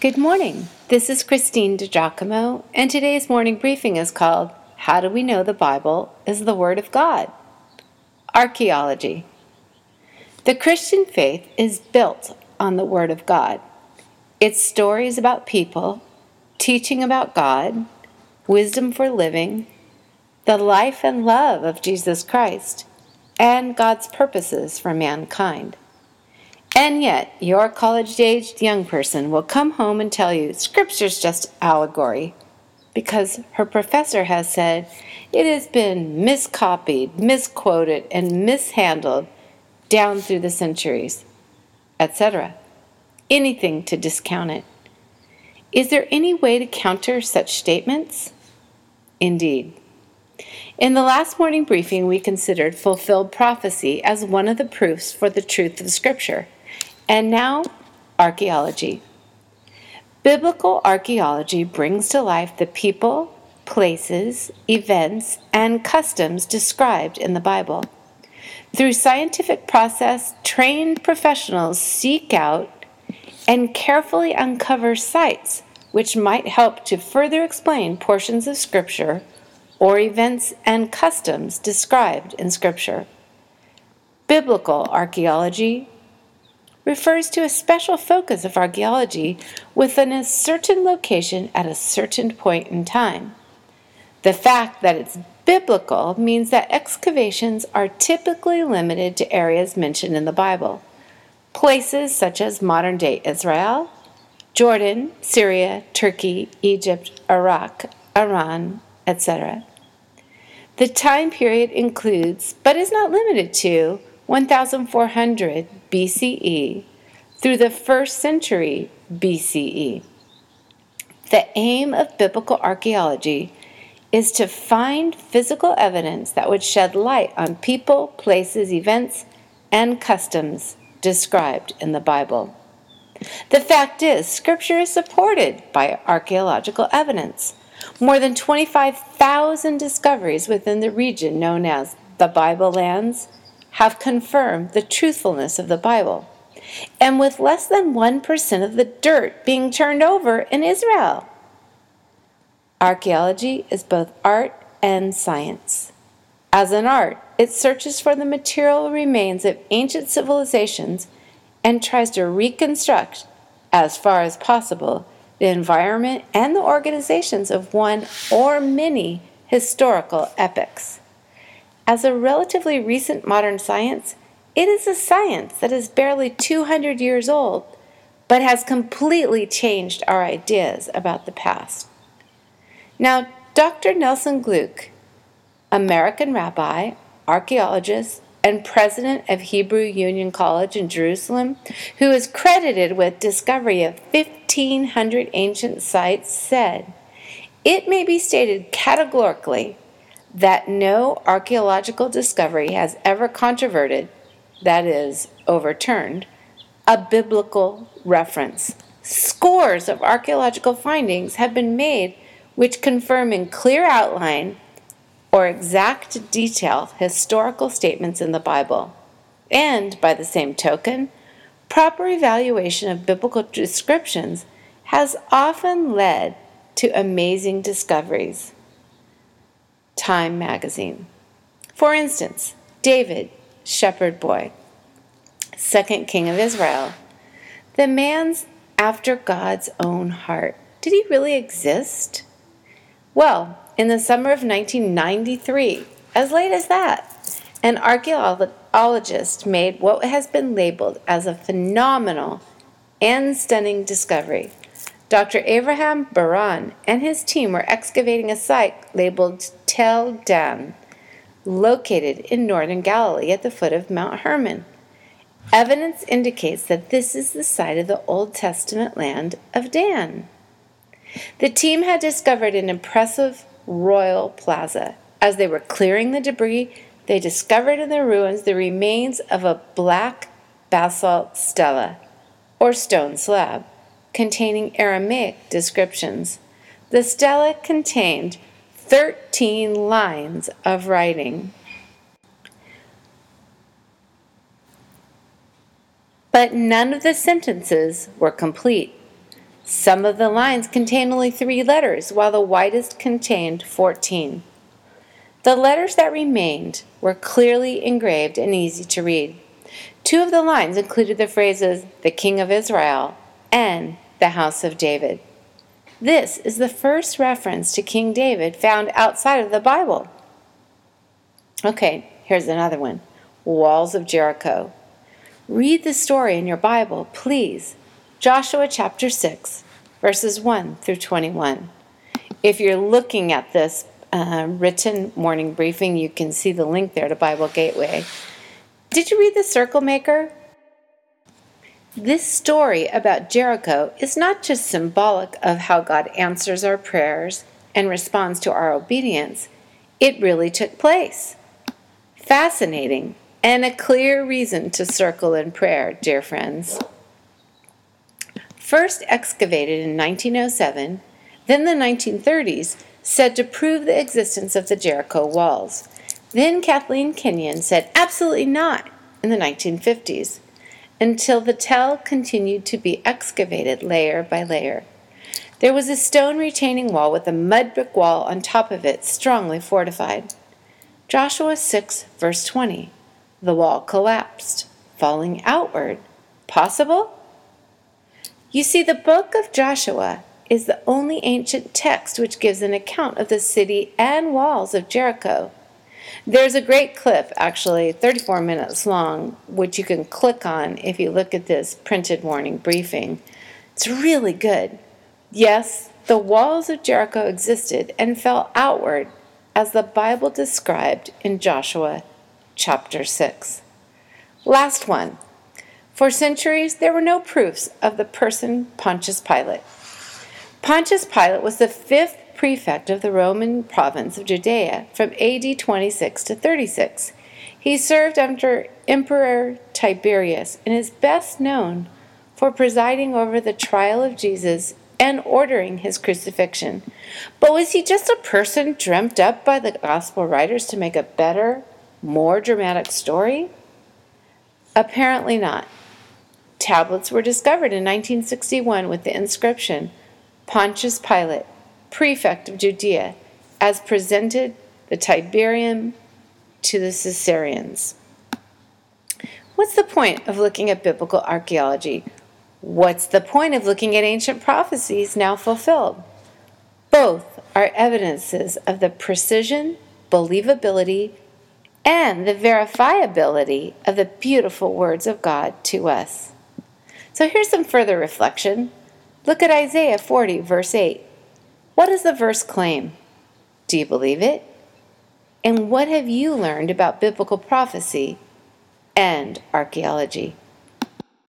Good morning. This is Christine DiGiacomo, and today's morning briefing is called How Do We Know the Bible is the Word of God? Archaeology. The Christian faith is built on the Word of God. It's stories about people, teaching about God, wisdom for living, the life and love of Jesus Christ, and God's purposes for mankind. And yet, your college aged young person will come home and tell you Scripture's just allegory because her professor has said it has been miscopied, misquoted, and mishandled down through the centuries, etc. Anything to discount it. Is there any way to counter such statements? Indeed. In the last morning briefing, we considered fulfilled prophecy as one of the proofs for the truth of Scripture. And now, archaeology. Biblical archaeology brings to life the people, places, events, and customs described in the Bible. Through scientific process, trained professionals seek out and carefully uncover sites which might help to further explain portions of Scripture or events and customs described in Scripture. Biblical archaeology refers to a special focus of archaeology within a certain location at a certain point in time. The fact that it's biblical means that excavations are typically limited to areas mentioned in the Bible, places such as modern day Israel, Jordan, Syria, Turkey, Egypt, Iraq, Iran, etc. The time period includes, but is not limited to, 1400 BCE through the first century BCE. The aim of biblical archaeology is to find physical evidence that would shed light on people, places, events, and customs described in the Bible. The fact is, Scripture is supported by archaeological evidence. More than 25,000 discoveries within the region known as the Bible lands have confirmed the truthfulness of the Bible, and with less than 1% of the dirt being turned over in Israel. Archaeology is both art and science. As an art, it searches for the material remains of ancient civilizations and tries to reconstruct, as far as possible, the environment and the organizations of one or many historical epochs. As a relatively recent modern science, it is a science that is barely 200 years old, but has completely changed our ideas about the past. Now, Dr. Nelson Glueck, American rabbi, archaeologist, and president of Hebrew Union College in Jerusalem, who is credited with discovery of 1500 ancient sites, said, "It may be stated categorically that no archaeological discovery has ever controverted, that is, overturned, a biblical reference. Scores of archaeological findings have been made which confirm in clear outline or exact detail historical statements in the Bible. And, by the same token, proper evaluation of biblical descriptions has often led to amazing discoveries. Time magazine. For instance, David, shepherd boy, second king of Israel, the man's after God's own heart. Did he really exist? Well, in the summer of 1993, as late as that, an archaeologist made what has been labeled as a phenomenal and stunning discovery. Dr. Abraham Biran and his team were excavating a site labeled Tel Dan, located in northern Galilee at the foot of Mount Hermon. Evidence indicates that this is the site of the Old Testament land of Dan. The team had discovered an impressive royal plaza. As they were clearing the debris, they discovered in the ruins the remains of a black basalt stela, or stone slab containing Aramaic descriptions. The stela contained 13 lines of writing. But none of the sentences were complete. Some of the lines contained only three letters, while the widest contained 14. The letters that remained were clearly engraved and easy to read. Two of the lines included the phrases, the King of Israel and the House of David. This is the first reference to King David found outside of the Bible. Okay, here's another one Walls of Jericho. Read the story in your Bible, please. Joshua chapter 6, verses 1 through 21. If you're looking at this uh, written morning briefing, you can see the link there to Bible Gateway. Did you read The Circle Maker? This story about Jericho is not just symbolic of how God answers our prayers and responds to our obedience, it really took place. Fascinating and a clear reason to circle in prayer, dear friends. First excavated in 1907, then the 1930s, said to prove the existence of the Jericho walls. Then Kathleen Kenyon said absolutely not in the 1950s, until the tell continued to be excavated layer by layer. There was a stone retaining wall with a mud brick wall on top of it, strongly fortified. Joshua 6, verse 20. The wall collapsed, falling outward. Possible? You see, the book of Joshua is the only ancient text which gives an account of the city and walls of Jericho. There's a great clip, actually, 34 minutes long, which you can click on if you look at this printed warning briefing. It's really good. Yes, the walls of Jericho existed and fell outward as the Bible described in Joshua chapter 6. Last one. For centuries, there were no proofs of the person Pontius Pilate. Pontius Pilate was the fifth prefect of the Roman province of Judea from AD 26 to 36. He served under Emperor Tiberius and is best known for presiding over the trial of Jesus and ordering his crucifixion. But was he just a person dreamt up by the gospel writers to make a better, more dramatic story? Apparently not. Tablets were discovered in 1961 with the inscription Pontius Pilate, prefect of Judea, as presented the Tiberium to the Caesareans. What's the point of looking at biblical archaeology? What's the point of looking at ancient prophecies now fulfilled? Both are evidences of the precision, believability, and the verifiability of the beautiful words of God to us. So here's some further reflection. Look at Isaiah 40, verse 8. What does the verse claim? Do you believe it? And what have you learned about biblical prophecy and archaeology?